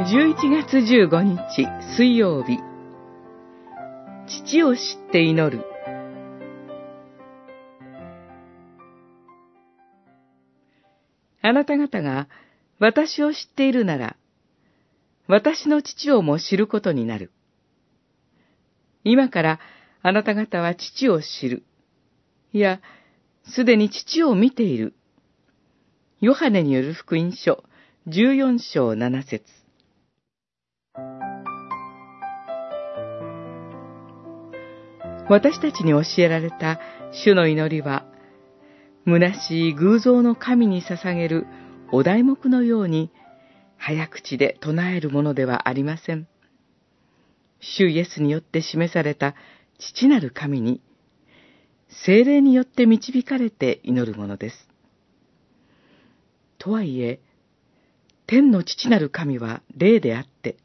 11月15日水曜日父を知って祈るあなた方が私を知っているなら、私の父をも知ることになる。今からあなた方は父を知る。いや、すでに父を見ている。ヨハネによる福音書14章7節私たちに教えられた主の祈りは、虚しい偶像の神に捧げるお題目のように、早口で唱えるものではありません。主イエスによって示された父なる神に、精霊によって導かれて祈るものです。とはいえ、天の父なる神は霊であって、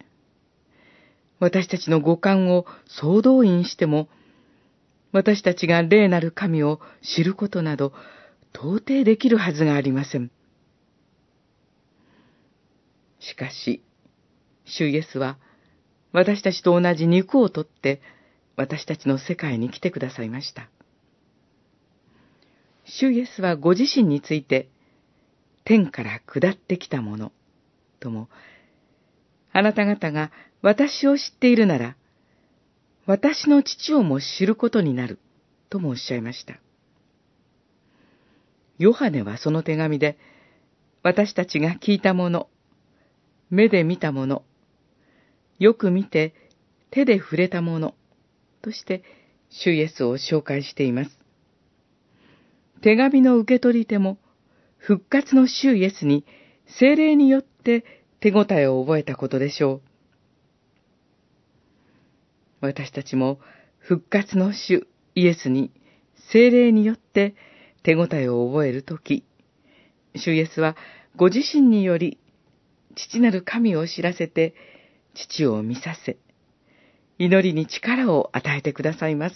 私たちの五感を総動員しても、私たちが霊なる神を知ることなど、到底できるはずがありません。しかし、主イエスは、私たちと同じ肉をとって、私たちの世界に来てくださいました。主イエスはご自身について、天から下ってきたもの、とも、あなた方が私を知っているなら、私の父をも知ることになる、ともおっしゃいました。ヨハネはその手紙で、私たちが聞いたもの、目で見たもの、よく見て手で触れたもの、として主イエスを紹介しています。手紙の受け取り手も、復活の主イエスに精霊によって手応えを覚えたことでしょう。私たちも復活の主イエスに精霊によって手応えを覚えるとき、主イエスはご自身により父なる神を知らせて父を見させ、祈りに力を与えてくださいます。